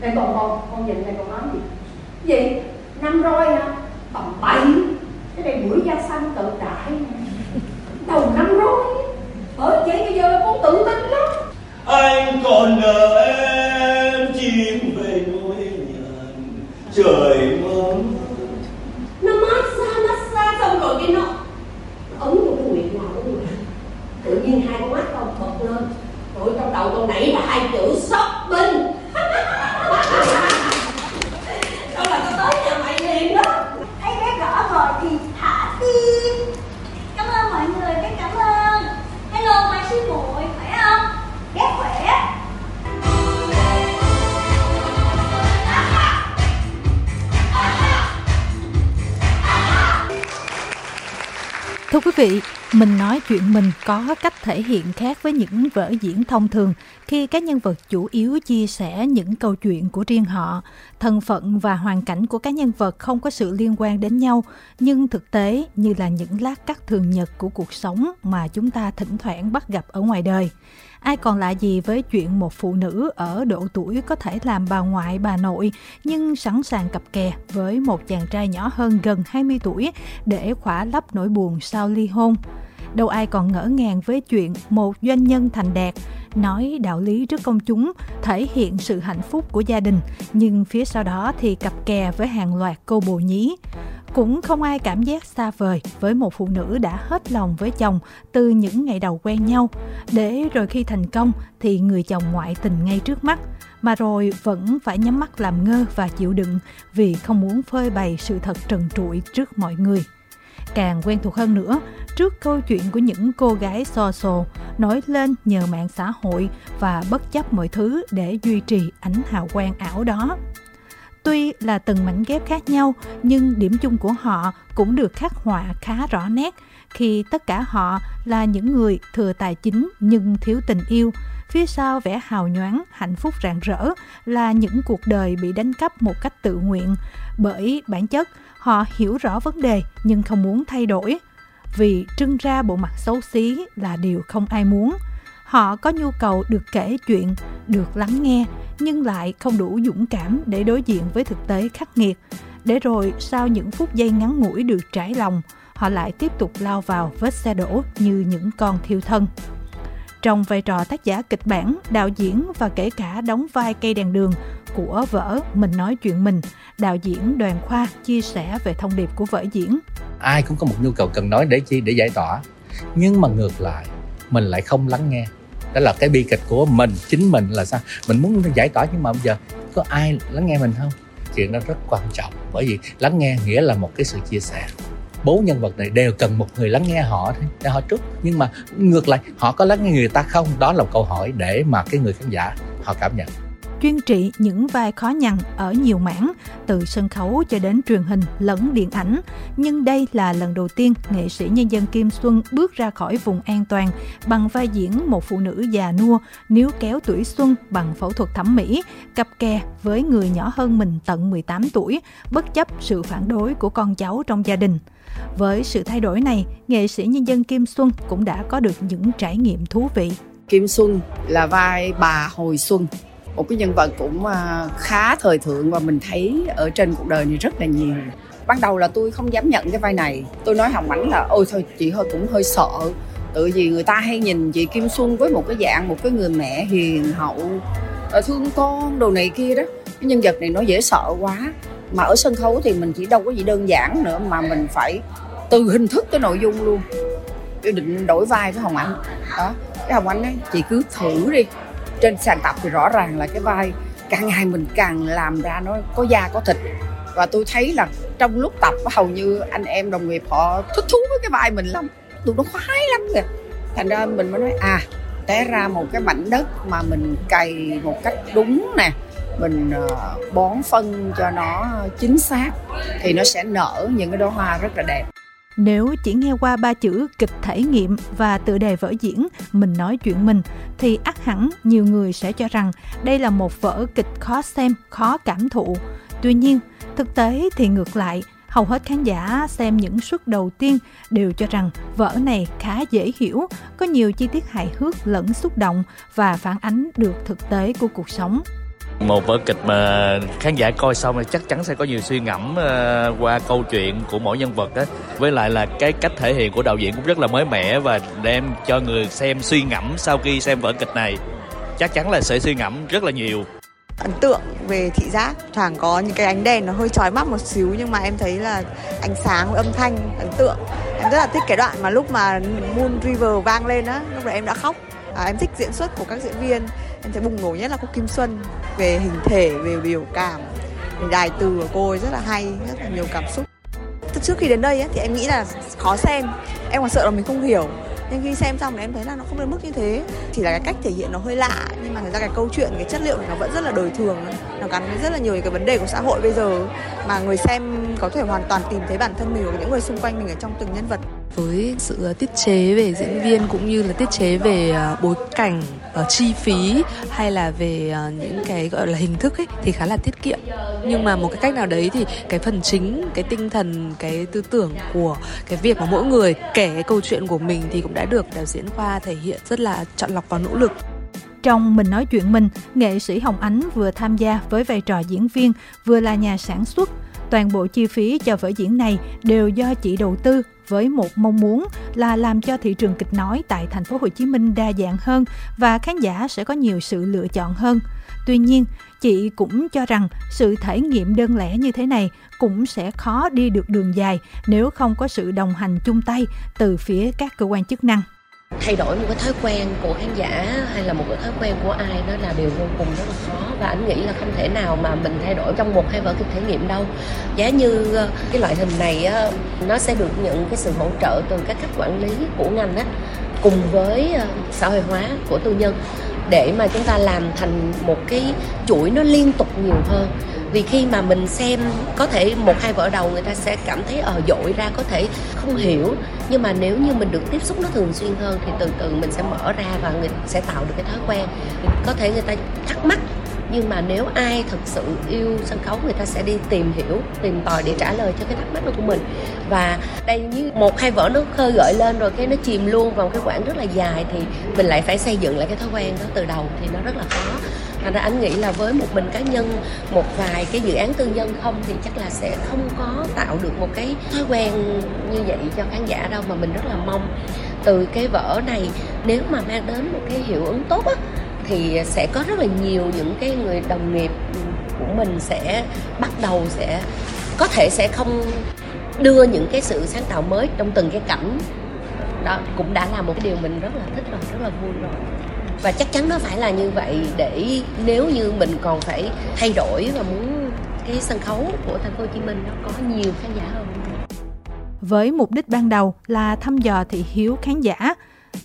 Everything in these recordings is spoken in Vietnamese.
Đây còn con, con nhìn này còn nói gì? Gì? Năm roi hả? Tầm bậy Cái này bưởi da xanh tự đại Đầu năm roi Bởi vậy bây giờ con tự tin lắm anh còn đời Thưa quý vị, mình nói chuyện mình có cách thể hiện khác với những vở diễn thông thường khi các nhân vật chủ yếu chia sẻ những câu chuyện của riêng họ. Thân phận và hoàn cảnh của các nhân vật không có sự liên quan đến nhau, nhưng thực tế như là những lát cắt thường nhật của cuộc sống mà chúng ta thỉnh thoảng bắt gặp ở ngoài đời. Ai còn lạ gì với chuyện một phụ nữ ở độ tuổi có thể làm bà ngoại, bà nội, nhưng sẵn sàng cặp kè với một chàng trai nhỏ hơn gần 20 tuổi để khỏa lấp nỗi buồn sau ly hôn. Đâu ai còn ngỡ ngàng với chuyện một doanh nhân thành đạt nói đạo lý trước công chúng, thể hiện sự hạnh phúc của gia đình, nhưng phía sau đó thì cặp kè với hàng loạt cô bồ nhí. Cũng không ai cảm giác xa vời với một phụ nữ đã hết lòng với chồng từ những ngày đầu quen nhau, để rồi khi thành công thì người chồng ngoại tình ngay trước mắt, mà rồi vẫn phải nhắm mắt làm ngơ và chịu đựng vì không muốn phơi bày sự thật trần trụi trước mọi người. Càng quen thuộc hơn nữa trước câu chuyện của những cô gái so sồ nổi lên nhờ mạng xã hội và bất chấp mọi thứ để duy trì ánh hào quang ảo đó. Tuy là từng mảnh ghép khác nhau, nhưng điểm chung của họ cũng được khắc họa khá rõ nét khi tất cả họ là những người thừa tài chính nhưng thiếu tình yêu. Phía sau vẻ hào nhoáng, hạnh phúc rạng rỡ là những cuộc đời bị đánh cắp một cách tự nguyện. Bởi bản chất, họ hiểu rõ vấn đề nhưng không muốn thay đổi. Vì trưng ra bộ mặt xấu xí là điều không ai muốn. Họ có nhu cầu được kể chuyện, được lắng nghe, nhưng lại không đủ dũng cảm để đối diện với thực tế khắc nghiệt. Để rồi sau những phút giây ngắn ngủi được trải lòng, họ lại tiếp tục lao vào vết xe đổ như những con thiêu thân. Trong vai trò tác giả kịch bản, đạo diễn và kể cả đóng vai cây đèn đường của vở Mình nói chuyện mình, đạo diễn Đoàn Khoa chia sẻ về thông điệp của vở diễn. ai cũng có một nhu cầu cần nói để chi để giải tỏa nhưng mà ngược lại mình lại không lắng nghe đó là cái bi kịch của mình, chính mình là sao? Mình muốn giải tỏa nhưng mà bây giờ có ai lắng nghe mình không? Chuyện đó rất quan trọng, bởi vì lắng nghe nghĩa là một cái sự chia sẻ. Bốn nhân vật này đều cần một người lắng nghe họ thôi, để họ trước nhưng mà ngược lại, họ có lắng nghe người ta không? Đó là một câu hỏi để mà cái người khán giả họ cảm nhận chuyên trị những vai khó nhằn ở nhiều mảng, từ sân khấu cho đến truyền hình lẫn điện ảnh. Nhưng đây là lần đầu tiên nghệ sĩ nhân dân Kim Xuân bước ra khỏi vùng an toàn bằng vai diễn một phụ nữ già nua, níu kéo tuổi xuân bằng phẫu thuật thẩm mỹ, cặp kè với người nhỏ hơn mình tận 18 tuổi, bất chấp sự phản đối của con cháu trong gia đình. Với sự thay đổi này, nghệ sĩ nhân dân Kim Xuân cũng đã có được những trải nghiệm thú vị. Kim Xuân là vai bà Hồi Xuân một cái nhân vật cũng à, khá thời thượng và mình thấy ở trên cuộc đời này rất là nhiều. Ban đầu là tôi không dám nhận cái vai này. Tôi nói hồng ảnh là, ôi thôi, chị hơi cũng hơi sợ. Tự vì người ta hay nhìn chị Kim Xuân với một cái dạng, một cái người mẹ hiền hậu à, thương con đồ này kia đó. Cái nhân vật này nó dễ sợ quá. Mà ở sân khấu thì mình chỉ đâu có gì đơn giản nữa, mà mình phải từ hình thức tới nội dung luôn. Tôi định đổi vai với hồng anh đó, cái hồng anh ấy chị cứ thử đi trên sàn tập thì rõ ràng là cái vai càng ngày mình càng làm ra nó có da, có thịt. Và tôi thấy là trong lúc tập hầu như anh em đồng nghiệp họ thích thú với cái vai mình lắm. Tụi nó khoái lắm kìa. Thành ra mình mới nói à té ra một cái mảnh đất mà mình cày một cách đúng nè. Mình ờ, bón phân cho nó chính xác thì nó sẽ nở những cái đóa hoa rất là đẹp. Nếu chỉ nghe qua ba chữ kịch thể nghiệm và tựa đề vở diễn Mình nói chuyện mình thì ắt hẳn nhiều người sẽ cho rằng đây là một vở kịch khó xem, khó cảm thụ. Tuy nhiên, thực tế thì ngược lại, hầu hết khán giả xem những suất đầu tiên đều cho rằng vở này khá dễ hiểu, có nhiều chi tiết hài hước lẫn xúc động và phản ánh được thực tế của cuộc sống một vở kịch mà khán giả coi xong thì chắc chắn sẽ có nhiều suy ngẫm ờ, qua câu chuyện của mỗi nhân vật đó với lại là cái cách thể hiện của đạo diễn cũng rất là mới mẻ và đem cho người xem suy ngẫm sau khi xem vở kịch này. Chắc chắn là sẽ suy ngẫm rất là nhiều. Ấn tượng về thị giác thoảng có những cái ánh đèn nó hơi chói mắt một xíu nhưng mà em thấy là ánh sáng âm thanh ấn tượng. Em rất là thích cái đoạn mà lúc mà Moon River vang lên á lúc đó em đã khóc. À, em thích diễn xuất của các diễn viên. Em thấy bùng nổ nhất là cô Kim Xuân về hình thể về biểu cảm. Đài từ của cô ấy rất là hay rất là nhiều cảm xúc. Trước khi đến đây ấy, thì em nghĩ là khó xem. Em còn sợ là mình không hiểu. Nhưng khi xem xong thì em thấy là nó không đến mức như thế. Chỉ là cái cách thể hiện nó hơi lạ nhưng mà thật ra cái câu chuyện cái chất liệu này nó vẫn rất là đời thường. Nó gắn với rất là nhiều cái vấn đề của xã hội bây giờ. Mà người xem có thể hoàn toàn tìm thấy bản thân mình và những người xung quanh mình ở trong từng nhân vật với sự ờ, tiết chế về diễn viên cũng như là tiết chế về ờ, bối cảnh ờ, chi phí hay là về những cái gọi là hình thức ấy thì khá là tiết kiệm nhưng mà một cái cách nào đấy thì cái phần chính cái tinh thần cái tư tưởng của cái việc mà mỗi người kể cái câu chuyện của mình thì cũng đã được đạo diễn khoa thể hiện rất là chọn lọc và nỗ lực trong Mình nói chuyện mình, nghệ sĩ Hồng Ánh vừa tham gia với vai trò diễn viên, vừa là nhà sản xuất. Toàn bộ chi phí cho vở diễn này đều do chị đầu tư với một mong muốn là làm cho thị trường kịch nói tại thành phố Hồ Chí Minh đa dạng hơn và khán giả sẽ có nhiều sự lựa chọn hơn. Tuy nhiên, chị cũng cho rằng sự thể nghiệm đơn lẻ như thế này cũng sẽ khó đi được đường dài nếu không có sự đồng hành chung tay từ phía các cơ quan chức năng thay đổi một cái thói quen của khán giả hay là một cái thói quen của ai đó là điều vô cùng rất là khó. Và anh nghĩ là không thể nào mà mình thay đổi trong một hai vở kịch thể nghiệm đâu. Giá như ờ, cái loại hình này nó sẽ được nhận cái sự hỗ trợ từ các cấp quản lý của ngành á cùng với ờ, xã hội hóa của tư nhân để mà chúng ta làm thành một cái chuỗi nó liên tục nhiều hơn. Vì khi mà mình xem có thể một hai vở đầu người ta sẽ cảm thấy ờ, dội ra có thể không hiểu nhưng mà nếu như mình được tiếp xúc nó thường xuyên hơn thì từ từ mình sẽ mở ra và người, sẽ tạo được cái thói quen. Có thể người ta thắc mắc, nhưng mà nếu ai thực sự yêu sân khấu, người ta sẽ đi tìm hiểu, tìm tòi để trả lời cho cái thắc mắc đó của mình. Và đây như một hai vở nó khơi gợi lên rồi cái nó chìm luôn vào cái quãng rất là dài thì mình lại phải xây dựng lại cái thói quen đó từ đầu thì nó rất là khó thành ra anh nghĩ là với một mình cá nhân, một vài cái dự án tư nhân không thì chắc là sẽ không có tạo được một cái thói quen như vậy cho khán giả đâu, mà mình rất là mong từ cái vở này. Nếu mà mang đến một cái hiệu ứng tốt á, thì sẽ có rất là nhiều những cái người đồng nghiệp của mình sẽ bắt đầu sẽ, có thể sẽ không đưa những cái sự sáng tạo mới trong từng cái cảnh. Đó, cũng đã là một cái điều mình rất là thích rồi, rất là vui rồi và chắc chắn nó phải là như vậy để nếu như mình còn phải thay đổi và muốn cái sân khấu của thành phố Hồ Chí Minh nó có nhiều khán giả hơn. Với mục đích ban đầu là thăm dò thị hiếu khán giả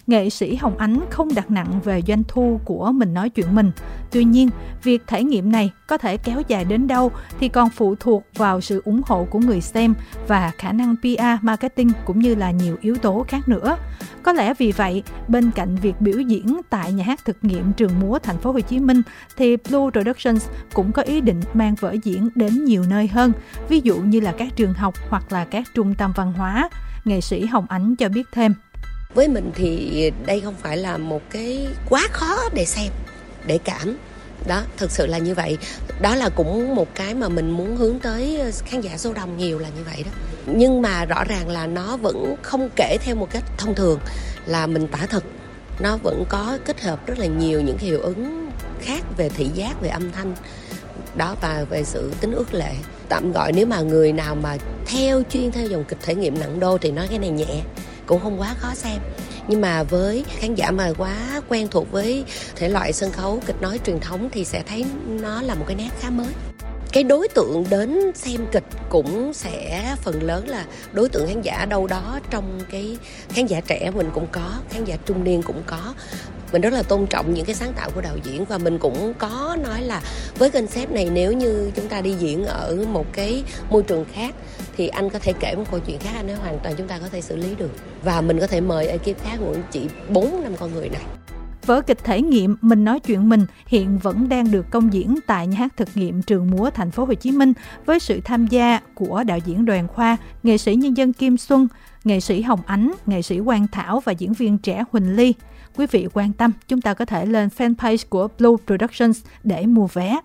nghệ sĩ Hồng Ánh không đặt nặng về doanh thu của mình nói chuyện mình. Tuy nhiên, việc trải nghiệm này có thể kéo dài đến đâu thì còn phụ thuộc vào sự ủng hộ của người xem và khả năng PR, marketing cũng như là nhiều yếu tố khác nữa. Có lẽ vì vậy, bên cạnh việc biểu diễn tại nhà hát thực nghiệm trường múa thành phố Hồ Chí Minh thì Blue Productions cũng có ý định mang vở diễn đến nhiều nơi hơn, ví dụ như là các trường học hoặc là các trung tâm văn hóa. Nghệ sĩ Hồng Ánh cho biết thêm với mình thì đây không phải là một cái quá khó để xem, để cảm. Đó thực sự là như vậy. Đó là cũng một cái mà mình muốn hướng tới ờ, khán giả số đông nhiều là như vậy đó. Nhưng mà rõ ràng là nó vẫn không kể theo một cách thông thường, là mình tả thực nó vẫn có kết hợp rất là nhiều những hiệu ứng khác về thị giác, về âm thanh, đó, và về sự tính ước lệ. Tạm gọi nếu mà người nào mà theo chuyên, theo dòng kịch thể nghiệm nặng đô thì nói cái này nhẹ cũng không quá khó xem. Nhưng mà với khán giả mà quá quen thuộc với thể loại sân khấu kịch nói truyền thống thì sẽ thấy nó là một cái nét khá mới cái đối tượng đến xem kịch cũng sẽ, phần lớn là đối tượng khán giả đâu đó trong cái khán giả trẻ mình cũng có, khán giả trung niên cũng có. Mình rất là tôn trọng những cái sáng tạo của đạo diễn và mình cũng có nói là với concept này nếu như chúng ta đi diễn ở một cái môi trường khác thì anh có thể kể một câu chuyện khác, anh ấy hoàn toàn chúng ta có thể xử lý được. Và mình có thể mời ekip khác của chị, bốn năm con người này. Vở kịch thể nghiệm Mình nói chuyện mình hiện vẫn đang được công diễn tại nhà hát thực nghiệm trường múa thành phố Hồ Chí Minh với sự tham gia của đạo diễn Đoàn Khoa, nghệ sĩ nhân dân Kim Xuân, nghệ sĩ Hồng Ánh, nghệ sĩ Quang Thảo và diễn viên trẻ Huỳnh Ly. Quý vị quan tâm, chúng ta có thể lên fanpage của Blue Productions để mua vé.